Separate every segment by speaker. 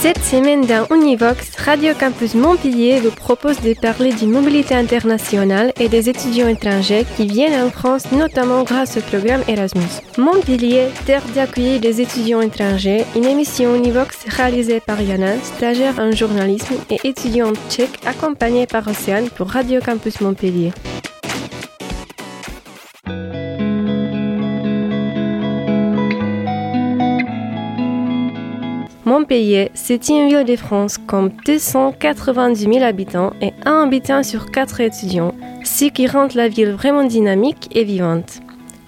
Speaker 1: Cette semaine dans Univox, Radio Campus Montpellier vous propose de parler d'une mobilité internationale et des étudiants étrangers qui viennent en France notamment grâce au programme Erasmus. Montpellier, terre d'accueillir des étudiants étrangers, une émission Univox réalisée par Yana, stagiaire en journalisme et étudiante tchèque accompagnée par Océane pour Radio Campus Montpellier. Montpellier, c'est une ville de France comme 290 000 habitants et un habitant sur quatre étudiants, ce qui rend la ville vraiment dynamique et vivante.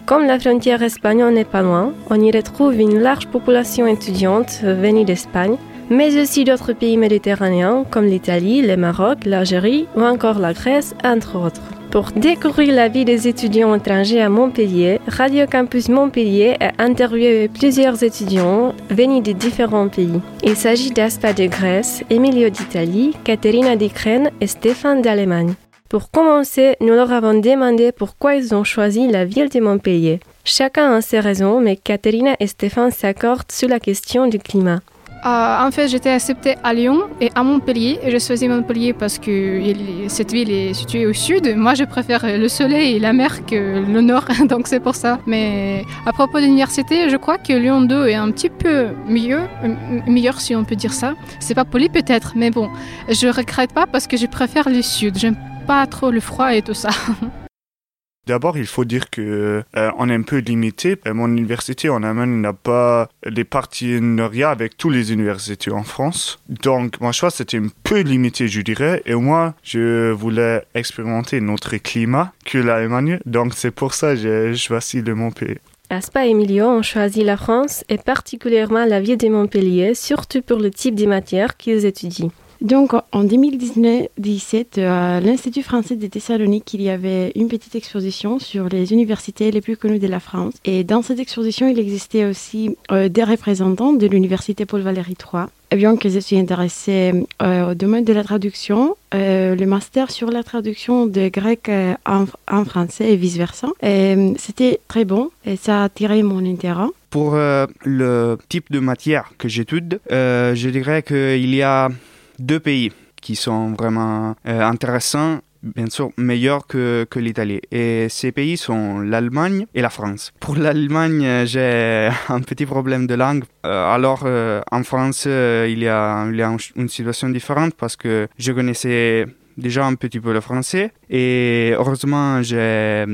Speaker 1: Comme la frontière espagnole n'est pas loin, on y retrouve une large population étudiante venue d'Espagne, mais aussi d'autres pays méditerranéens comme l'Italie, le Maroc, l'Algérie ou encore la Grèce, entre autres. Pour découvrir la vie des étudiants étrangers à Montpellier, Radio Campus Montpellier a interviewé plusieurs étudiants venus de différents pays. Il s'agit d'Aspa de Grèce, Emilio d'Italie, Caterina d'Ukraine et Stéphane d'Allemagne. Pour commencer, nous leur avons demandé pourquoi ils ont choisi la ville de Montpellier. Chacun a ses raisons, mais Caterina et Stéphane s'accordent sur la question du climat.
Speaker 2: Euh, en fait, j'étais acceptée à Lyon et à Montpellier. Et je choisis Montpellier parce que cette ville est située au sud. Moi, je préfère le soleil et la mer que le nord, donc c'est pour ça. Mais à propos de l'université, je crois que Lyon 2 est un petit peu mieux, meilleur si on peut dire ça. C'est pas poli peut-être, mais bon, je regrette pas parce que je préfère le sud. J'aime pas trop le froid et tout ça.
Speaker 3: D'abord, il faut dire que euh, on est un peu limité. Euh, mon université en Allemagne n'a pas des partenariats avec toutes les universités en France. Donc, mon choix, c'était un peu limité, je dirais. Et moi, je voulais expérimenter notre climat que l'Allemagne. Donc, c'est pour ça que j'ai choisi le Montpellier.
Speaker 1: Aspa et Emilio ont choisi la France et particulièrement la ville de Montpellier, surtout pour le type de matière qu'ils étudient.
Speaker 4: Donc en 2017, à l'Institut français de Thessalonique, il y avait une petite exposition sur les universités les plus connues de la France. Et dans cette exposition, il existait aussi euh, des représentants de l'université Paul Valéry III. Et bien que je suis intéressée euh, au domaine de la traduction, euh, le master sur la traduction de grec en, en, français et vice-versa. C'était très bon et ça a attiré mon intérêt.
Speaker 5: Pour le type de matière que j'étude, je dirais qu'il y a deux pays qui sont vraiment euh, intéressants bien sûr meilleurs que, que l'Italie. Et ces pays sont l'Allemagne et la France. Pour l'Allemagne, euh, j'ai un petit problème de langue. Euh, alors, en France, il, y a, il y a une situation différente parce que je connaissais déjà un petit peu le français. Et heureusement, j'ai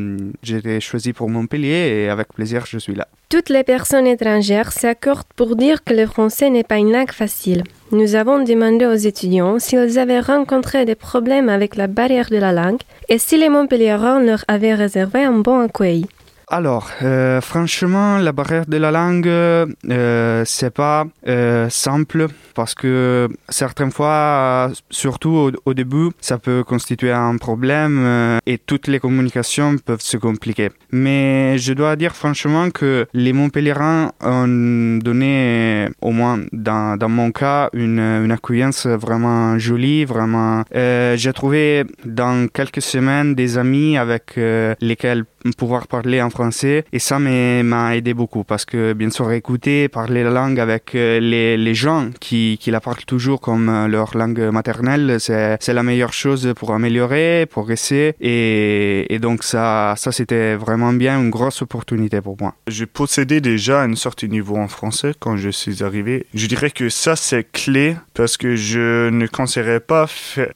Speaker 5: été choisi pour Montpellier et avec plaisir, je suis là.
Speaker 1: Toutes les personnes étrangères s'accordent pour dire que le français n'est pas une langue facile. Nous avons demandé aux étudiants s'ils avaient rencontré des problèmes avec la barrière de la langue et si les Montpelliérains leur avaient réservé un bon accueil.
Speaker 5: Alors, euh, franchement, la barrière de la langue, euh, c'est pas euh, simple parce que certaines fois, surtout au, début, ça peut constituer un problème euh, et toutes les communications peuvent se compliquer. Mais je dois dire franchement que les Montpelliérains ont donné, au moins dans, dans mon cas, une, une accueillance vraiment jolie, vraiment. Euh, J'ai trouvé dans quelques semaines des amis avec euh, lesquels pouvoir parler en français et ça m'a aidé beaucoup parce que bien sûr écouter parler la langue avec euh, les, les gens qui, qui la parlent toujours comme euh, leur langue maternelle c'est la meilleure chose pour améliorer progresser et, et donc ça ça c'était vraiment bien une grosse opportunité pour moi.
Speaker 3: Je possédais déjà un certain niveau en français quand je suis arrivé. Je dirais que ça c'est clé parce que je ne conseillerais pas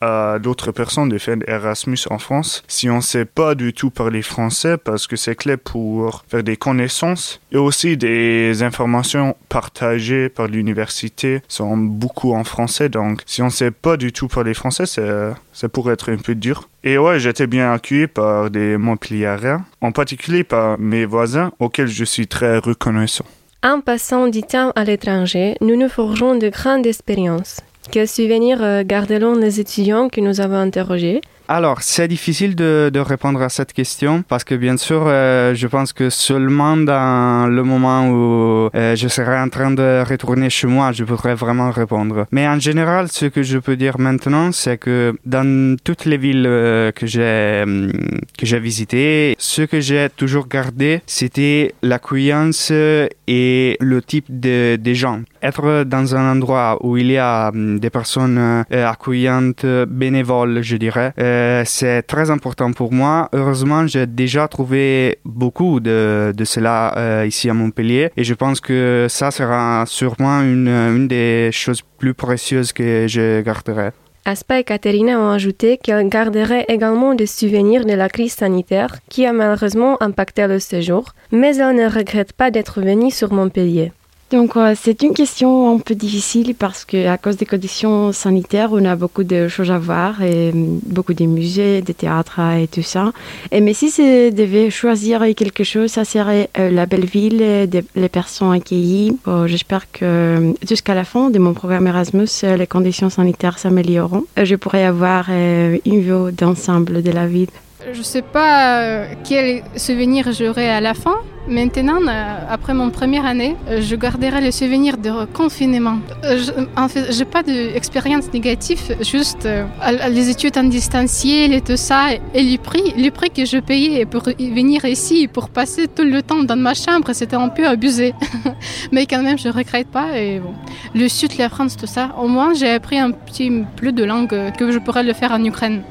Speaker 3: à d'autres personnes de faire Erasmus en France si on sait pas du tout parler français parce que c'est clé pour faire des connaissances et aussi des informations partagées par l'université sont beaucoup en français. Donc, si on ne sait pas du tout parler français, ça pourrait être un peu dur. Et ouais, j'étais bien accueilli par des Montpelliérains, en particulier par mes voisins auxquels je suis très reconnaissant.
Speaker 1: En passant du temps à l'étranger, nous nous forgeons de grandes expériences. Quels souvenirs gardent les étudiants que nous avons interrogés
Speaker 5: alors, c'est difficile de, répondre à cette question parce que bien sûr, euh, je pense que seulement dans le moment où euh, je serai en train de retourner chez moi, je pourrais vraiment répondre. Mais en général, ce que je peux dire maintenant, c'est que dans toutes les villes euh, que j'ai que j'ai visitées, ce que j'ai toujours gardé, c'était l'accueillance et le type de, des gens. Être dans un endroit où il y a des personnes accueillantes, bénévoles, je dirais euh, c'est très important pour moi. Heureusement, j'ai déjà trouvé beaucoup de, de cela euh, ici à Montpellier et je pense que ça sera sûrement une, une des choses plus précieuses que je garderai.
Speaker 1: Aspa et Katerina ont ajouté qu'elles garderaient également des souvenirs de la crise sanitaire qui a malheureusement impacté le séjour, mais elles ne regrettent pas d'être venues sur Montpellier.
Speaker 4: Donc euh, c'est une question un peu difficile parce que à cause des conditions sanitaires, on a beaucoup de choses à voir et mm, beaucoup de musées, des théâtres et tout ça. Et mais si je devais choisir quelque chose, ça serait euh, la belle ville, et les personnes accueillies. J'espère que euh, jusqu'à la fin de mon programme Erasmus, les conditions sanitaires s'amélioreront. Je pourrais avoir une vue d'ensemble de la ville.
Speaker 2: Je ne sais pas quel souvenir j'aurai à la fin, Maintenant, euh, après mon première année, euh, je garderai le souvenir de confinement. Euh, en fait, j'ai pas d'expérience négative, juste les études en distanciel et tout ça, et le prix, le prix que je payais pour venir ici, pour passer tout le temps dans ma chambre, c'était un peu abusé. Mais quand même, je regrette pas. Et bon. Le sud, la France, tout ça, au moins, j'ai appris un petit peu de langue que je pourrais le faire en Ukraine.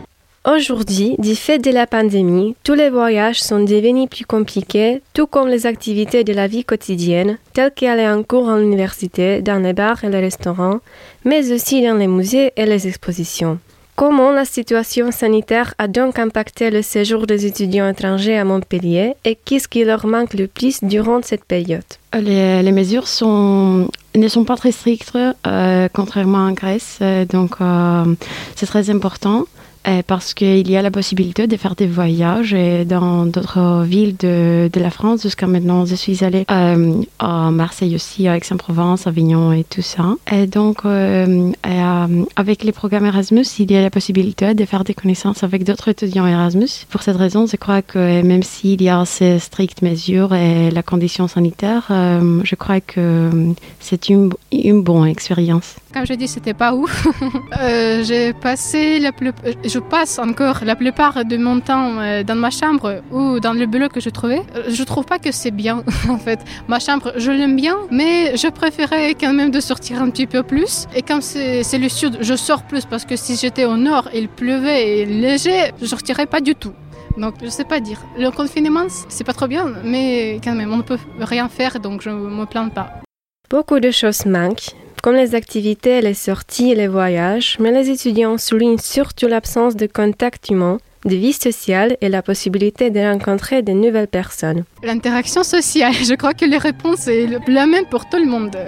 Speaker 1: Aujourd'hui, du fait de la pandémie, tous les voyages sont devenus plus compliqués, tout comme les activités de la vie quotidienne, telles qu'aller en cours à l'université, dans les bars et les restaurants, mais aussi dans les musées et les expositions. Comment la situation sanitaire a donc impacté le séjour des étudiants étrangers à Montpellier et qu'est-ce qui leur manque le plus durant cette période?
Speaker 4: Les, mesures ne sont pas très strictes, euh, contrairement en Grèce, euh, donc euh, c'est très important. Euh, parce qu'il y a la possibilité de faire des voyages dans d'autres villes de, de, la France. Jusqu'à maintenant, je suis allée euh, à Marseille aussi, à Aix-en-Provence, Avignon et tout ça. Et donc, euh, avec les programmes Erasmus, il y a la possibilité de faire des connaissances avec d'autres étudiants Erasmus. Pour cette raison, je crois que même s'il y a ces strictes mesures et la condition sanitaire, je crois que c'est une, une bonne expérience.
Speaker 2: Comme je dis, c'était pas ouf. J'ai passé la plus je passe encore la plupart de mon temps euh, dans ma chambre ou dans le boulot que je trouvais. Euh, je trouve pas que c'est bien, en fait. Ma chambre, je l'aime bien, mais je préférais quand même de sortir un petit peu plus. Et comme c'est le sud, je sors plus parce que si j'étais au nord, il pleuvait et léger, je sortirais pas du tout. Donc je sais pas dire. Le confinement, c'est pas trop bien, mais quand même, on ne peut rien faire, donc je me plains pas.
Speaker 1: Beaucoup de choses manquent, comme les activités, les sorties et les voyages, mais les étudiants soulignent surtout l'absence de contact humain, de vie sociale et la possibilité de rencontrer de nouvelles personnes.
Speaker 2: L'interaction sociale, je crois que les réponses est la même pour tout le monde.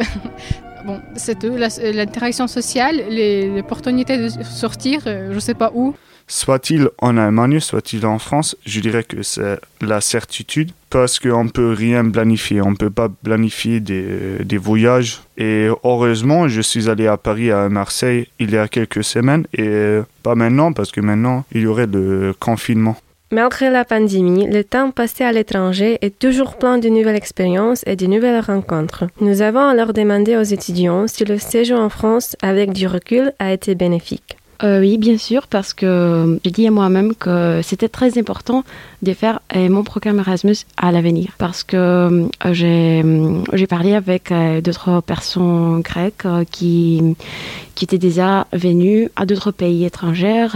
Speaker 2: Bon, c'est tout, l'interaction sociale, les, opportunités de sortir, euh, je ne sais pas où.
Speaker 3: Soit-il en Allemagne, soit-il en France, je dirais que c'est la certitude parce qu'on ne peut rien planifier. On ne peut pas planifier des, des, voyages. Et heureusement, je suis allé à Paris, à Marseille, il y a quelques semaines et pas maintenant parce que maintenant, il y aurait le confinement.
Speaker 1: Malgré la pandémie, le temps passé à l'étranger est toujours plein de nouvelles expériences et de nouvelles rencontres. Nous avons alors demandé aux étudiants si le séjour en France avec du recul a été bénéfique.
Speaker 4: Euh, oui, bien sûr, parce que j'ai dit à moi-même que c'était très important de faire euh, mon programme Erasmus à l'avenir. Parce que euh, j'ai parlé avec d'autres personnes grecques qui, qui étaient déjà venues à d'autres pays étrangers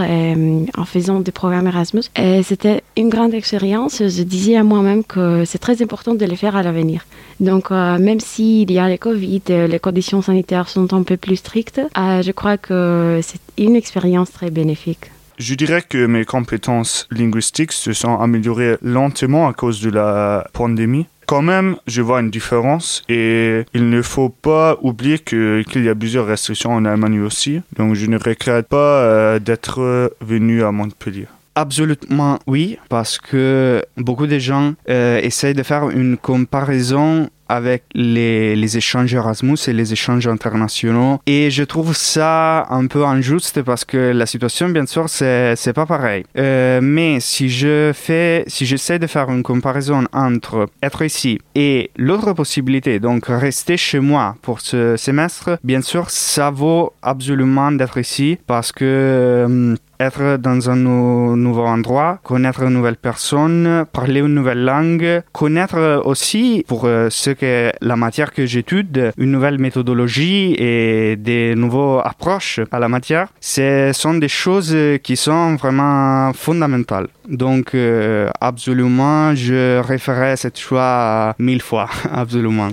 Speaker 4: en faisant des programmes Erasmus. Et c'était une grande expérience. Je disais à moi-même que c'est très important de les faire à l'avenir. Donc, même s'il y a les Covid, les conditions sanitaires sont un peu plus strictes, je crois que c'est une expérience très bénéfique.
Speaker 3: Je dirais que mes compétences linguistiques se sont améliorées lentement à cause de la pandémie. Quand même, je vois une différence et il ne faut pas oublier qu'il y a plusieurs restrictions en Allemagne aussi. Donc je ne regrette pas euh, d'être venu à Montpellier.
Speaker 5: Absolument oui, parce que beaucoup de gens euh, essayent de faire une comparaison avec les, échanges Erasmus et les échanges internationaux. Et je trouve ça un peu injuste parce que la situation, bien sûr, c'est, c'est pas pareil. Euh, mais si je fais, si j'essaie de faire une comparaison entre être ici et l'autre possibilité, donc rester chez moi pour ce semestre, bien sûr, ça vaut absolument d'être ici parce que euh, être dans un nouveau endroit, connaître une nouvelle personne, parler une nouvelle langue, connaître aussi, pour euh, ce que la matière que j'étudie, une nouvelle méthodologie et des nouvelles approches à la matière, ce sont des choses qui sont vraiment fondamentales. Donc, euh, absolument, je référerais cette choix mille fois, absolument.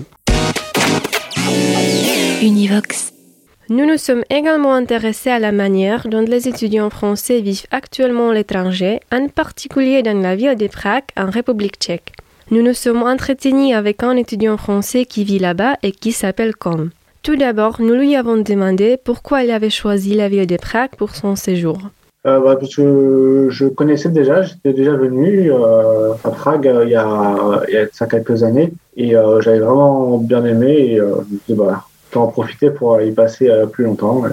Speaker 6: Univox.
Speaker 1: Nous nous sommes également intéressés à la manière dont les étudiants français vivent actuellement à l'étranger, en particulier dans la ville de Prague, en République tchèque. Nous nous sommes entretenus avec un étudiant français qui vit là-bas et qui s'appelle Com. Tout d'abord, nous lui avons demandé pourquoi il avait choisi la ville de Prague pour son séjour.
Speaker 7: Euh, bah, parce que je connaissais déjà, j'étais déjà venu euh, à Prague euh, il, y a, il quelques années et j'avais vraiment bien aimé et euh, je en profiter pour y passer euh, plus longtemps.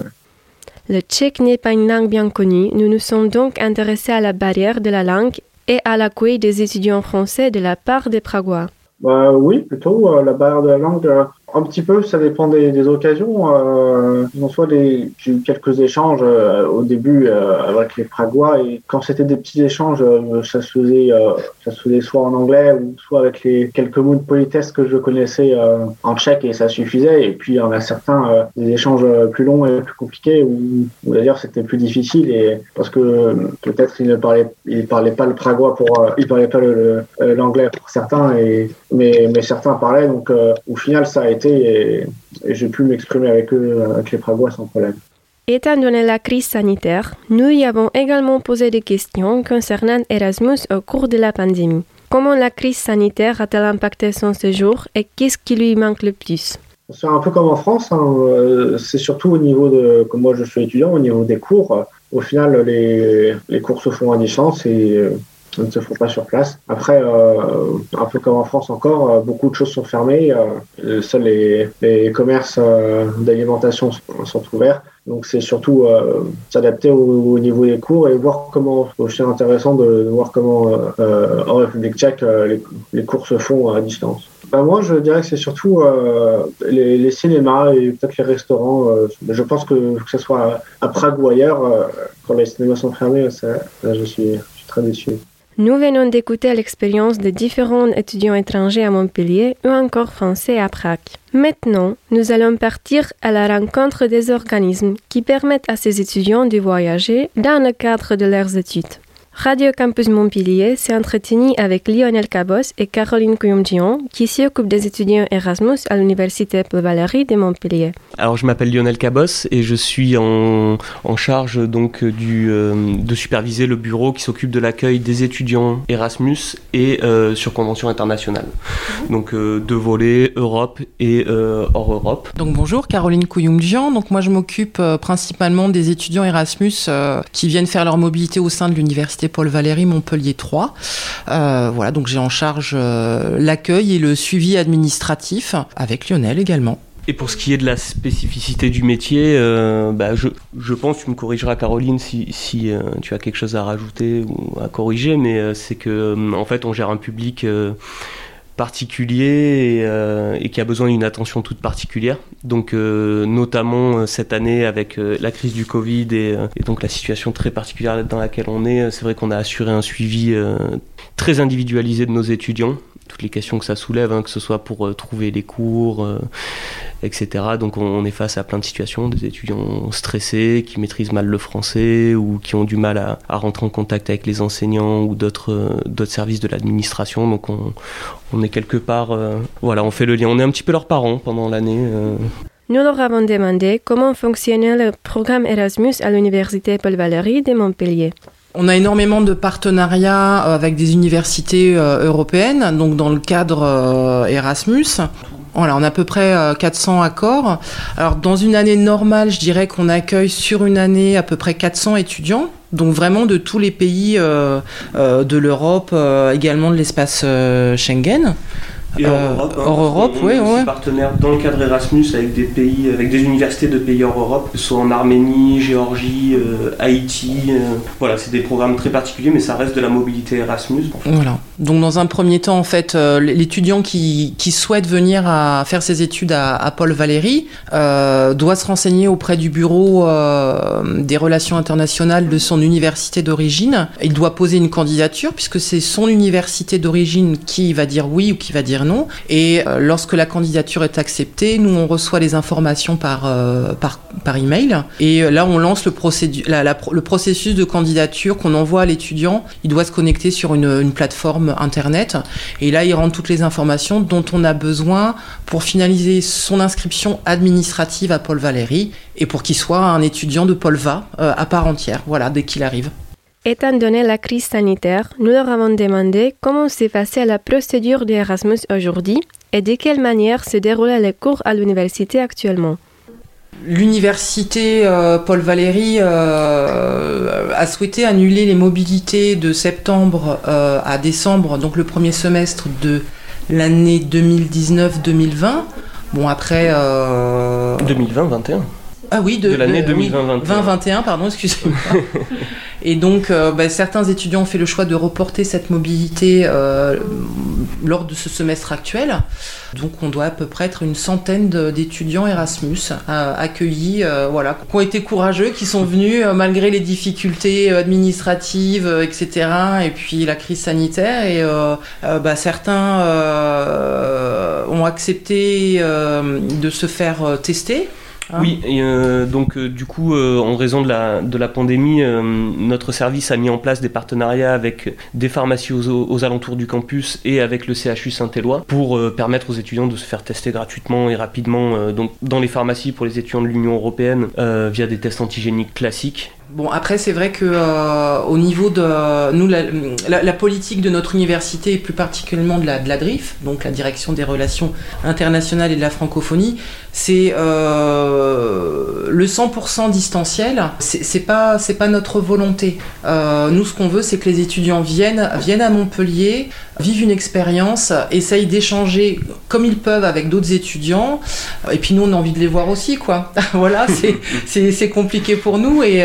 Speaker 1: Le tchèque n'est pas une langue bien connue. Nous nous sommes donc intéressés à la barrière de la langue et à l'accueil des étudiants français de la part des Pragois.
Speaker 7: Bah, oui, plutôt la barrière de la langue. Un petit peu, ça dépend des, des occasions. Euh, en soit, j'ai eu quelques échanges euh, au début euh, avec les Pragois et quand c'était des petits échanges, euh, ça se faisait, ça se faisait soit en anglais ou soit avec les quelques mots de politesse que je connaissais en tchèque et ça suffisait. Et puis il y en a certains des échanges plus longs et plus compliqués où, où d'ailleurs c'était plus difficile et parce que peut-être ils ne parlaient, ils parlaient pas le pragois pour, ils parlaient pas l'anglais pour certains et mais mais certains parlaient donc au final ça a été et, et j'ai pu m'exprimer avec eux, avec les Pragois sans problème.
Speaker 1: Étant donné la crise sanitaire, nous y avons également posé des questions concernant Erasmus au cours de la pandémie. Comment la crise sanitaire a-t-elle impacté son séjour et qu'est-ce qui lui manque le plus?
Speaker 7: C'est un peu comme en France, hein. c'est surtout au niveau de, comme moi je suis étudiant, au niveau des cours. Au final, les, les cours se font à distance et ne se font pas sur place. Après, euh, un peu comme en France encore, euh, beaucoup de choses sont fermées. Euh, seuls les, les commerces euh, d'alimentation sont, ouverts. Donc c'est surtout euh, s'adapter au, au, niveau des cours et voir comment, c'est intéressant de, voir comment euh, en République tchèque les, les, cours se font à distance. Ben moi je dirais que c'est surtout les, les, cinémas et peut-être les restaurants. je pense que que ce soit à Prague ou ailleurs, quand les cinémas sont fermés, ça, là, je suis très déçu.
Speaker 1: Nous venons d'écouter l'expérience de différents étudiants étrangers à Montpellier ou encore français à Prague. Maintenant, nous allons partir à la rencontre des organismes qui permettent à ces étudiants de voyager dans le cadre de leurs études. Radio Campus Montpellier s'est entretenu avec Lionel Cabos et Caroline Couyomdion qui s'y occupent des étudiants Erasmus à l'Université Paul Valéry de Montpellier.
Speaker 8: Alors je m'appelle Lionel Cabos et je suis en, en charge donc du, euh, de superviser le bureau qui s'occupe de l'accueil des étudiants Erasmus et euh, sur convention internationale. Donc euh, deux volets Europe et euh, hors Europe.
Speaker 9: Donc bonjour Caroline Couyomdian. Donc moi je m'occupe euh, principalement des étudiants Erasmus euh, qui viennent faire leur mobilité au sein de l'université Paul Valéry Montpellier 3. Euh, voilà, donc j'ai en charge euh, l'accueil et le suivi administratif avec Lionel également.
Speaker 8: Et pour ce qui est de la spécificité du métier, euh, bah je, je, pense, tu me corrigeras Caroline si, tu as quelque chose à rajouter ou à corriger, mais c'est que en fait on gère un public particulier et, euh, et, qui a besoin d'une attention toute particulière. Donc euh, notamment cette année avec euh, la crise du Covid et, donc la situation très particulière dans laquelle on est, c'est vrai qu'on a assuré un suivi très individualisé de nos étudiants toutes les questions que ça soulève, hein, que ce soit pour euh, trouver les cours, euh, etc. Donc on, on, est face à plein de situations, des étudiants stressés, qui maîtrisent mal le français ou qui ont du mal à, à rentrer en contact avec les enseignants ou d'autres euh, services de l'administration. Donc on, on, est quelque part, euh, voilà, on fait le lien. On est un petit peu leurs parents pendant l'année. Euh.
Speaker 1: Nous leur avons demandé comment fonctionnait le programme Erasmus à l'Université Paul Valéry de Montpellier.
Speaker 9: On a énormément de partenariats avec des universités européennes, donc dans le cadre Erasmus. Voilà, on a à peu près 400 accords. Alors, dans une année normale, je dirais qu'on accueille sur une année à peu près 400 étudiants. Donc vraiment de tous les pays euh, euh, de l'Europe, euh, également de l'espace Schengen.
Speaker 8: Et hors Europe, hein, hors Europe ouais. partenaire dans le cadre Erasmus avec des pays, avec des universités de pays hors Europe, que ce soit en Arménie, Géorgie, Haïti. voilà, c'est des programmes très particuliers, mais ça reste de la mobilité Erasmus.
Speaker 9: Voilà. Donc dans un premier temps, en fait, l'étudiant qui, qui, souhaite venir à faire ses études à, à Paul Valéry doit se renseigner auprès du bureau des relations internationales de son université d'origine. Il doit poser une candidature puisque c'est son université d'origine qui va dire oui ou qui va dire non. Et euh, lorsque la candidature est acceptée, nous on reçoit les informations par, euh, par, par email. Et euh, là on lance le, le processus de candidature qu'on envoie à l'étudiant. Il doit se connecter sur une, une plateforme internet. Et là il rentre toutes les informations dont on a besoin pour finaliser son inscription administrative à Paul Valéry et pour qu'il soit un étudiant de Paul Va à part entière, voilà, dès qu'il arrive.
Speaker 1: Étant donné la crise sanitaire, nous leur avons demandé comment s'est passée la procédure d'Erasmus aujourd'hui et de quelle manière se déroulent les cours à l'université actuellement.
Speaker 9: L'université euh, Paul Valéry euh, a souhaité annuler les mobilités de septembre euh, à décembre, donc le premier semestre de l'année 2019-2020. Bon, après.
Speaker 8: 2020-21
Speaker 9: ah oui,
Speaker 8: de, l'année
Speaker 9: 2020-21, pardon, excusez-moi. et donc, euh, bah, certains étudiants ont fait le choix de reporter cette mobilité euh, lors de ce semestre actuel. Donc, on doit à peu près être une centaine d'étudiants Erasmus euh, accueillis, voilà, qui ont été courageux, qui sont venus malgré les difficultés administratives, etc. Et puis la crise sanitaire. Et bah, certains ont accepté de se faire tester.
Speaker 8: Hein oui, et euh, donc euh, du coup, euh, en raison de la, de la pandémie, notre service a mis en place des partenariats avec des pharmacies aux, alentours du campus et avec le CHU Saint-Éloi pour permettre aux étudiants de se faire tester gratuitement et rapidement donc dans les pharmacies pour les étudiants de l'Union européenne via des tests antigéniques classiques
Speaker 9: Bon, après, c'est vrai que euh, au niveau de nous, la, politique de notre université, et plus particulièrement de la, de la DRIF, donc la Direction des Relations Internationales et de la Francophonie, c'est euh, le 100% distanciel. C'est pas, c'est pas notre volonté. Euh, nous, ce qu'on veut, c'est que les étudiants viennent, viennent à Montpellier, vivent une expérience, essayent d'échanger comme ils peuvent avec d'autres étudiants. Et puis nous, on a envie de les voir aussi, quoi. voilà, c'est compliqué pour nous et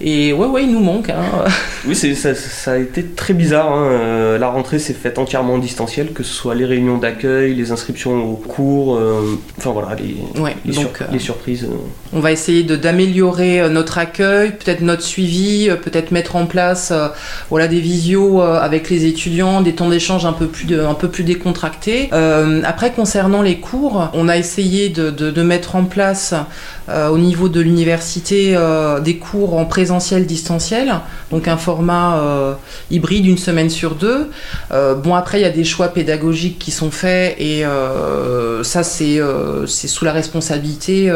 Speaker 9: et ouais, ouais, il nous manque. Hein.
Speaker 8: oui, ça, ça, a été très bizarre. Hein. Euh, la rentrée s'est faite entièrement en distanciel, que ce soit les réunions d'accueil, les inscriptions aux cours, euh, enfin voilà, les, les, euh, les surprises.
Speaker 9: On va essayer d'améliorer notre accueil, peut-être notre suivi, peut-être mettre en place voilà, des visios avec les étudiants, des temps d'échange un, peu plus de, un peu plus décontractés. après, concernant les cours, on a essayé de, de, de mettre en place au niveau de l'université des cours en présentiel présentiel, distanciel, donc un format euh, hybride une semaine sur deux. Euh, bon, après, il y a des choix pédagogiques qui sont faits et euh, ça, c'est sous la responsabilité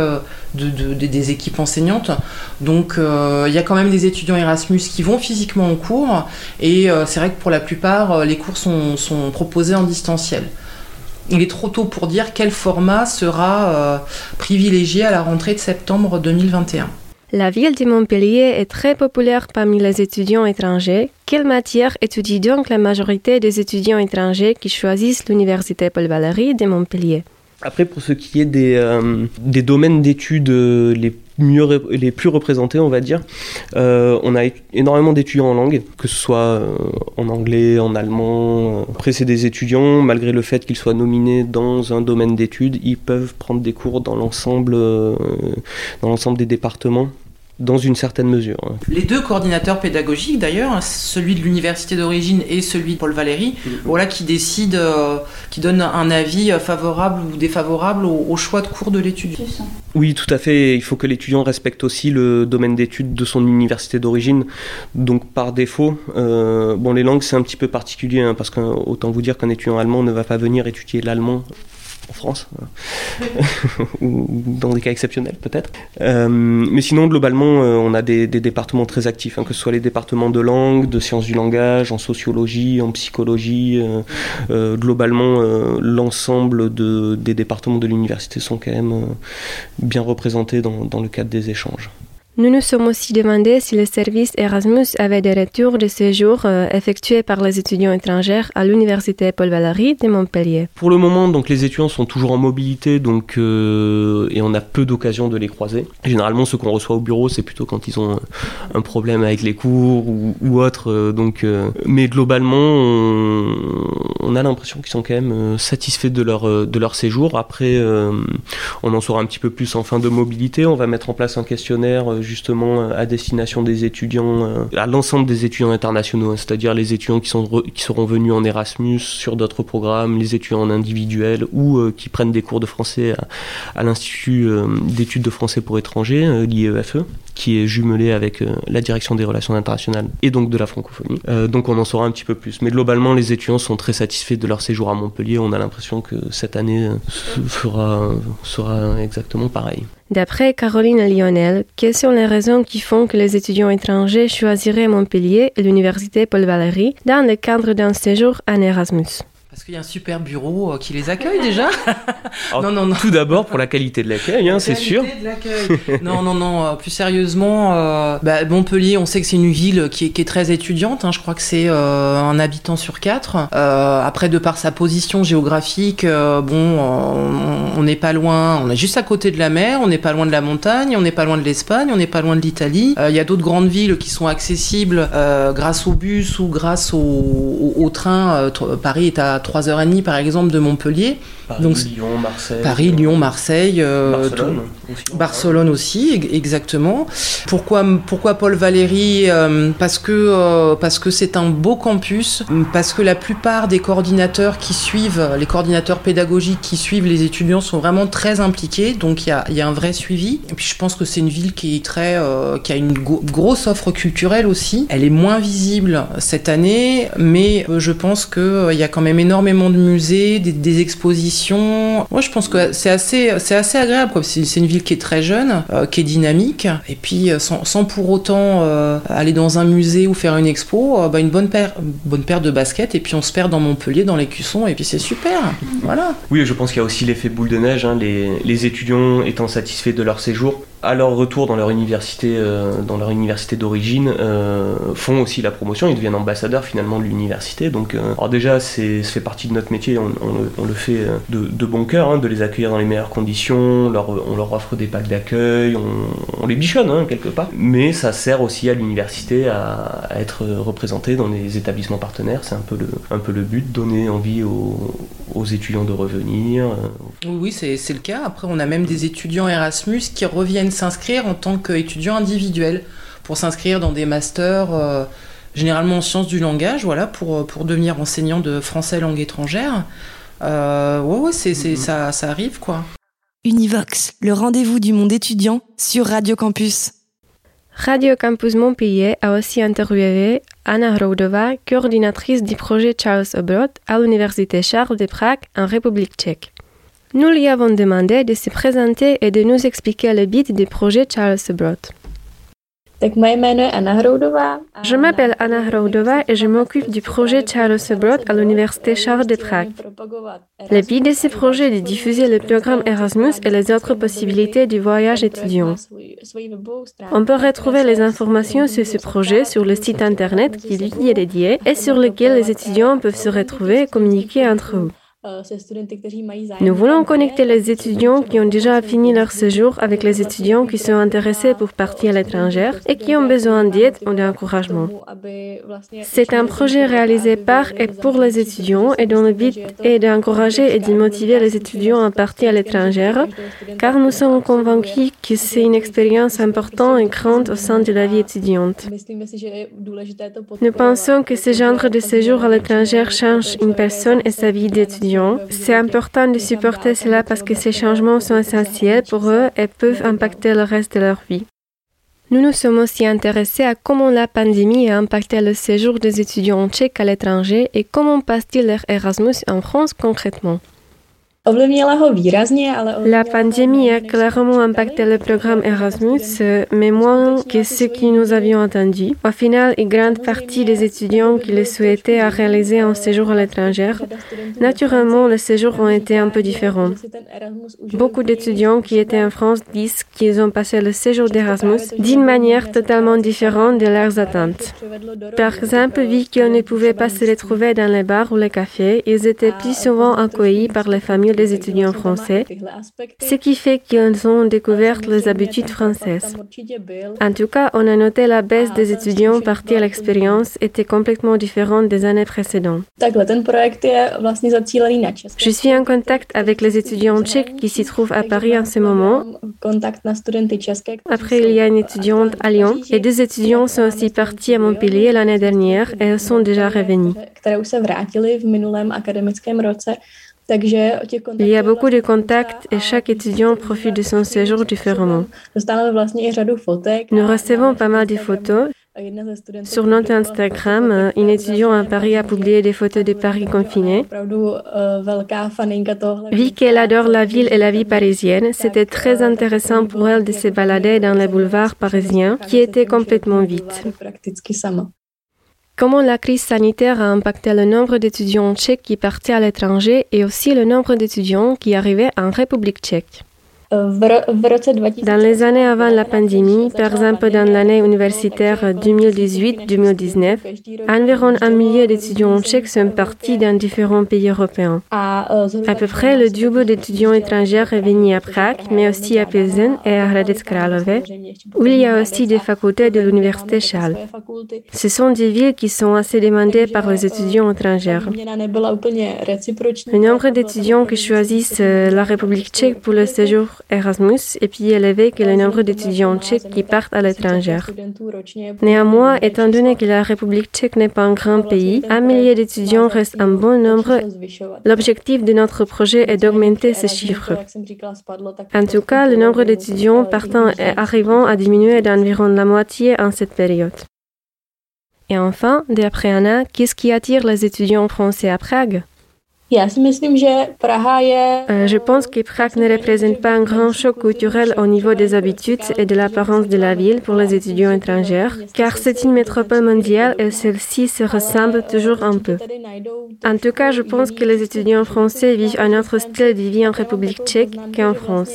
Speaker 9: de, des équipes enseignantes. Donc, il y a quand même des étudiants Erasmus qui vont physiquement en cours et c'est vrai que pour la plupart, les cours sont, sont proposés en distanciel il est trop tôt pour dire quel format sera privilégié à la rentrée de septembre 2021.
Speaker 1: La ville de Montpellier est très populaire parmi les étudiants étrangers. Quelle matière étudie donc la majorité des étudiants étrangers qui choisissent l'université Paul Valéry de Montpellier?
Speaker 8: Après, pour ce qui est des, euh, domaines d'études euh, les les plus représentés, on va dire. Euh, on a énormément d'étudiants en langue, que ce soit euh, en anglais, en allemand. Après, c'est des étudiants, malgré le fait qu'ils soient nominés dans un domaine d'études, ils peuvent prendre des cours euh, dans l'ensemble des départements dans une certaine mesure. Hein.
Speaker 9: Les deux coordinateurs pédagogiques, d'ailleurs, celui de l'université d'origine et celui de Paul Valéry, mm-hmm. voilà, qui décident, euh, qui donnent un avis euh, favorable ou défavorable au, choix de cours de l'étudiant.
Speaker 8: Oui, tout à fait. Il faut que l'étudiant respecte aussi le domaine d'études de son université d'origine. Donc, par défaut, euh, bon, les langues, c'est un petit peu particulier, hein, parce qu'autant vous dire qu'un étudiant allemand ne va pas venir étudier l'allemand en France, ou dans des cas exceptionnels peut-être. Euh, mais sinon, globalement, euh, on a des, départements très actifs, hein, que ce soit les départements de langue, de sciences du langage, en sociologie, en psychologie. Euh, globalement, l'ensemble de, des départements de l'université sont quand même bien représentés dans le cadre des échanges.
Speaker 1: Nous nous sommes aussi demandé si le service Erasmus avait des retours de séjour euh, effectués par les étudiants étrangers à l'université Paul Valéry de Montpellier.
Speaker 8: Pour le moment, donc les étudiants sont toujours en mobilité, donc euh, et on a peu d'occasions de les croiser. Généralement, ceux qu'on reçoit au bureau, c'est plutôt quand ils ont un problème avec les cours ou, autre. euh, donc, mais globalement, on, a l'impression qu'ils sont quand même satisfaits de leur de leur séjour. Après, on en saura un petit peu plus en fin de mobilité. On va mettre en place un questionnaire justement euh, à destination des étudiants, euh, à l'ensemble des étudiants internationaux, hein, c'est-à-dire les étudiants qui, sont qui seront venus en Erasmus sur d'autres programmes, les étudiants en individuel ou euh, qui prennent des cours de français à, l'Institut d'études de français pour étrangers, l'IEFE qui est jumelé avec la direction des relations internationales et donc de la francophonie. Donc on en saura un petit peu plus. Mais globalement, les étudiants sont très satisfaits de leur séjour à Montpellier. On a l'impression que cette année se fera, sera exactement pareil.
Speaker 1: D'après Caroline Lionel, quelles sont les raisons qui font que les étudiants étrangers choisiraient Montpellier et l'université Paul Valéry dans le cadre d'un séjour en Erasmus?
Speaker 9: Parce qu'il y a un super bureau euh, qui les accueille déjà.
Speaker 8: Alors, Tout d'abord pour la qualité de l'accueil, hein, c'est sûr.
Speaker 9: Qualité de l'accueil. non, non, non. euh, plus sérieusement, euh, bah, Montpellier, on sait que c'est une ville qui est, qui est très étudiante. hein, je crois que c'est euh, un habitant sur quatre. Euh, après, de par sa position géographique, euh, bon, on- on n'est pas loin. On est juste à côté de la mer. On n'est pas loin de la montagne. On n'est pas loin de l'Espagne. On n'est pas loin de l'Italie. Euh, Il y a d'autres grandes villes qui sont accessibles euh, grâce au bus ou grâce au, au- au train. Euh, tr- Paris est à 3h30 par exemple de Montpellier.
Speaker 8: Paris,
Speaker 9: Donc,
Speaker 8: Lyon, Marseille.
Speaker 9: Paris, Lyon, Marseille, euh,
Speaker 8: Barcelone aussi.
Speaker 9: Barcelone aussi, ex- exactement. Pourquoi, pourquoi Paul Valéry Euh, Parce que euh, parce que c'est un beau campus, parce que la plupart des coordinateurs qui suivent, les coordinateurs pédagogiques qui suivent les étudiants sont vraiment très impliqués, donc il y a, y a un vrai suivi. Et puis je pense que c'est une ville qui est très, euh, qui a une go- grosse offre culturelle aussi. Elle est moins visible cette année, mais euh, je pense que euh, il y a quand même énormément de musées, des, expositions. Moi, je pense que c'est assez, c'est assez agréable. C'est une ville qui est très jeune, euh, qui est dynamique, et puis euh, sans, pour autant euh, aller dans un musée ou faire une expo, bah, une bonne paire, bonne paire de baskets, et puis on se perd dans Montpellier, dans les cuissons, et puis c'est super. Voilà.
Speaker 8: Oui, je pense qu'il y a aussi l'effet boule de neige. hein, les étudiants étant satisfaits de leur séjour, à leur retour dans leur université, euh, dans leur université d'origine, euh, font aussi la promotion. Ils deviennent ambassadeurs finalement de l'université. Donc, euh, alors déjà, c'est, ça fait partie de notre métier. On, le, fait de, bon cœur, hein, de les accueillir dans les meilleures conditions. On leur offre des packs d'accueil. On, on les bichonne hein, quelque part. Mais ça sert aussi à l'université à, à être représenté dans les établissements partenaires. C'est un peu le, un peu le but, donner envie aux, aux étudiants de revenir. euh,
Speaker 9: Oui, oui, c'est c'est le cas. Après, on a même des étudiants Erasmus qui reviennent s'inscrire en tant qu'étudiants individuels pour s'inscrire dans des masters, euh, généralement en sciences du langage, voilà, pour, pour devenir enseignant de français langue étrangère. Euh, ouais, ouais, c'est, c'est, ça, ça arrive, quoi.
Speaker 6: Univox, le rendez-vous du monde étudiant sur Radio Campus.
Speaker 1: Radio Campus Montpellier a aussi interviewé Anna Hroudova, coordinatrice du projet Charles Abroad à l'Université Charles de Prague en République tchèque. Nous lui avons demandé de se présenter et de nous expliquer le but du projet Charles Abroad. Je m'appelle Anna Hroudova et je m'occupe du projet Charles Abroad à l'Université Charles de Prague. Le but de ce projet est de diffuser le programme Erasmus et les autres possibilités du voyage étudiant. On peut retrouver les informations sur ce projet sur le site internet qui lui est dédié et sur lequel les étudiants peuvent se retrouver et communiquer entre eux. Nous voulons connecter les étudiants qui ont déjà fini leur séjour avec les étudiants qui sont intéressés pour partir à l'étranger et qui ont besoin d'aide ou d'encouragement. C'est un projet réalisé par et pour les étudiants et dont le but est d'encourager et de motiver les étudiants à partir à l'étranger car nous sommes convaincus que c'est une expérience importante et grande au sein de la vie étudiante. Nous pensons que ce genre de séjour à l'étranger change une personne et sa vie d'étudiant. C'est important de supporter cela parce que ces changements sont essentiels pour eux et peuvent impacter le reste de leur vie. Nous nous sommes aussi intéressés à comment la pandémie a impacté le séjour des étudiants tchèques à l'étranger et comment passe-t-il leur Erasmus en France concrètement. La pandémie a clairement impacté le programme Erasmus, mais moins que ce que nous avions entendu. Au final, une grande partie des étudiants qui le souhaitaient a réalisé un séjour à l'étranger. Naturellement, les séjours ont été un peu différents. Beaucoup d'étudiants qui étaient en France disent qu'ils ont passé le séjour d'Erasmus d'une manière totalement différente de leurs attentes. Par exemple, vu qu'ils ne pouvaient pas se retrouver dans les bars ou les cafés, ils étaient plus souvent accueillis par les familles des étudiants français, ce qui fait qu'ils ont découvert les habitudes françaises. En tout cas, on a noté la baisse des étudiants partis à l'expérience était complètement différente des années précédentes. Je suis en contact avec les étudiants tchèques qui s'y trouvent à Paris en ce moment. Après, il y a une étudiante à Lyon et deux étudiants sont aussi partis à Montpellier l'année dernière et elles sont déjà revenus. Il y a beaucoup de contacts et chaque étudiant profite de son séjour différemment. Nous recevons pas mal de photos. Sur notre Instagram, une étudiante à Paris a publié des photos de Paris confiné. Vu qu'elle adore la ville et la vie parisienne, c'était très intéressant pour elle de se balader dans les boulevards parisiens qui étaient complètement vides. Comment la crise sanitaire a impacté le nombre d'étudiants tchèques qui partaient à l'étranger et aussi le nombre d'étudiants qui arrivaient en République tchèque? Dans les années avant la pandémie, par exemple dans l'année universitaire 2018-2019, environ un millier d'étudiants tchèques sont partis dans différents pays européens. À peu près le double d'étudiants étrangers est venu à Prague, mais aussi à Pilsen et à Hradec Králové, où il y a aussi des facultés de l'université Charles. Ce sont des villes qui sont assez demandées par les étudiants étrangers. Le nombre d'étudiants qui choisissent la République tchèque pour le séjour Erasmus est plus élevé que le nombre d'étudiants tchèques qui partent à l'étranger. Néanmoins, étant donné que la République tchèque n'est pas un grand pays, un millier d'étudiants reste un bon nombre. L'objectif de notre projet est d'augmenter ces chiffres. En tout cas, le nombre d'étudiants partant et arrivant a diminué d'environ la moitié en cette période. Et enfin, d'après Anna, qu'est-ce qui attire les étudiants français à Prague? Je pense que Prague ne représente pas un grand choc culturel au niveau des habitudes et de l'apparence de la ville pour les étudiants étrangers, car c'est une métropole mondiale et celle-ci se ressemble toujours un peu. En tout cas, je pense que les étudiants français vivent un autre style de vie en République tchèque qu'en France.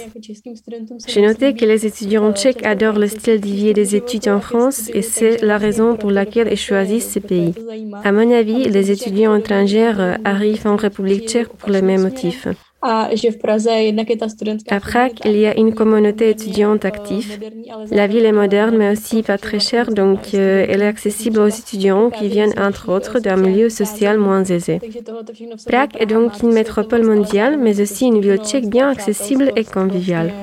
Speaker 1: J'ai noté que les étudiants tchèques adorent le style de vie des études en France et c'est la raison pour laquelle ils choisissent ce pays. À mon avis, les étudiants étrangers arrivent en République pour. À Prague, il y a une communauté étudiante active. La ville est moderne, mais aussi pas très chère, donc elle est accessible aux étudiants qui viennent, entre autres, d'un milieu social moins aisé. Prague est donc une métropole mondiale, mais aussi une ville tchèque bien accessible et conviviale.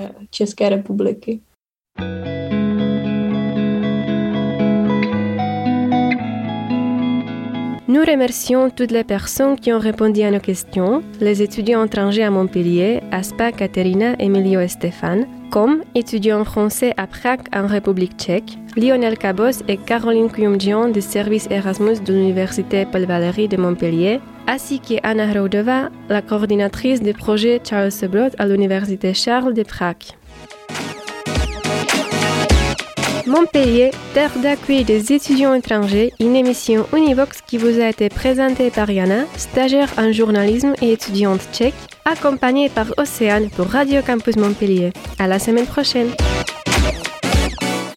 Speaker 1: Nous remercions toutes les personnes qui ont répondu à nos questions, les étudiants étrangers à Montpellier, Aspa, Katerina, Emilio et Stéphane, comme étudiants français à Prague en République tchèque, Lionel Cabos et Caroline Kuyumjian du service Erasmus de l'Université Paul Valéry de Montpellier, ainsi qu'Anna Hrodova, la coordinatrice du projet Charles Sebrod à l'Université Charles de Prague. Montpellier, terre d'accueil des étudiants étrangers, une émission Univox qui vous a été présentée par Yana, stagiaire en journalisme et étudiante tchèque, accompagnée par Océane pour Radio Campus Montpellier. À la semaine prochaine!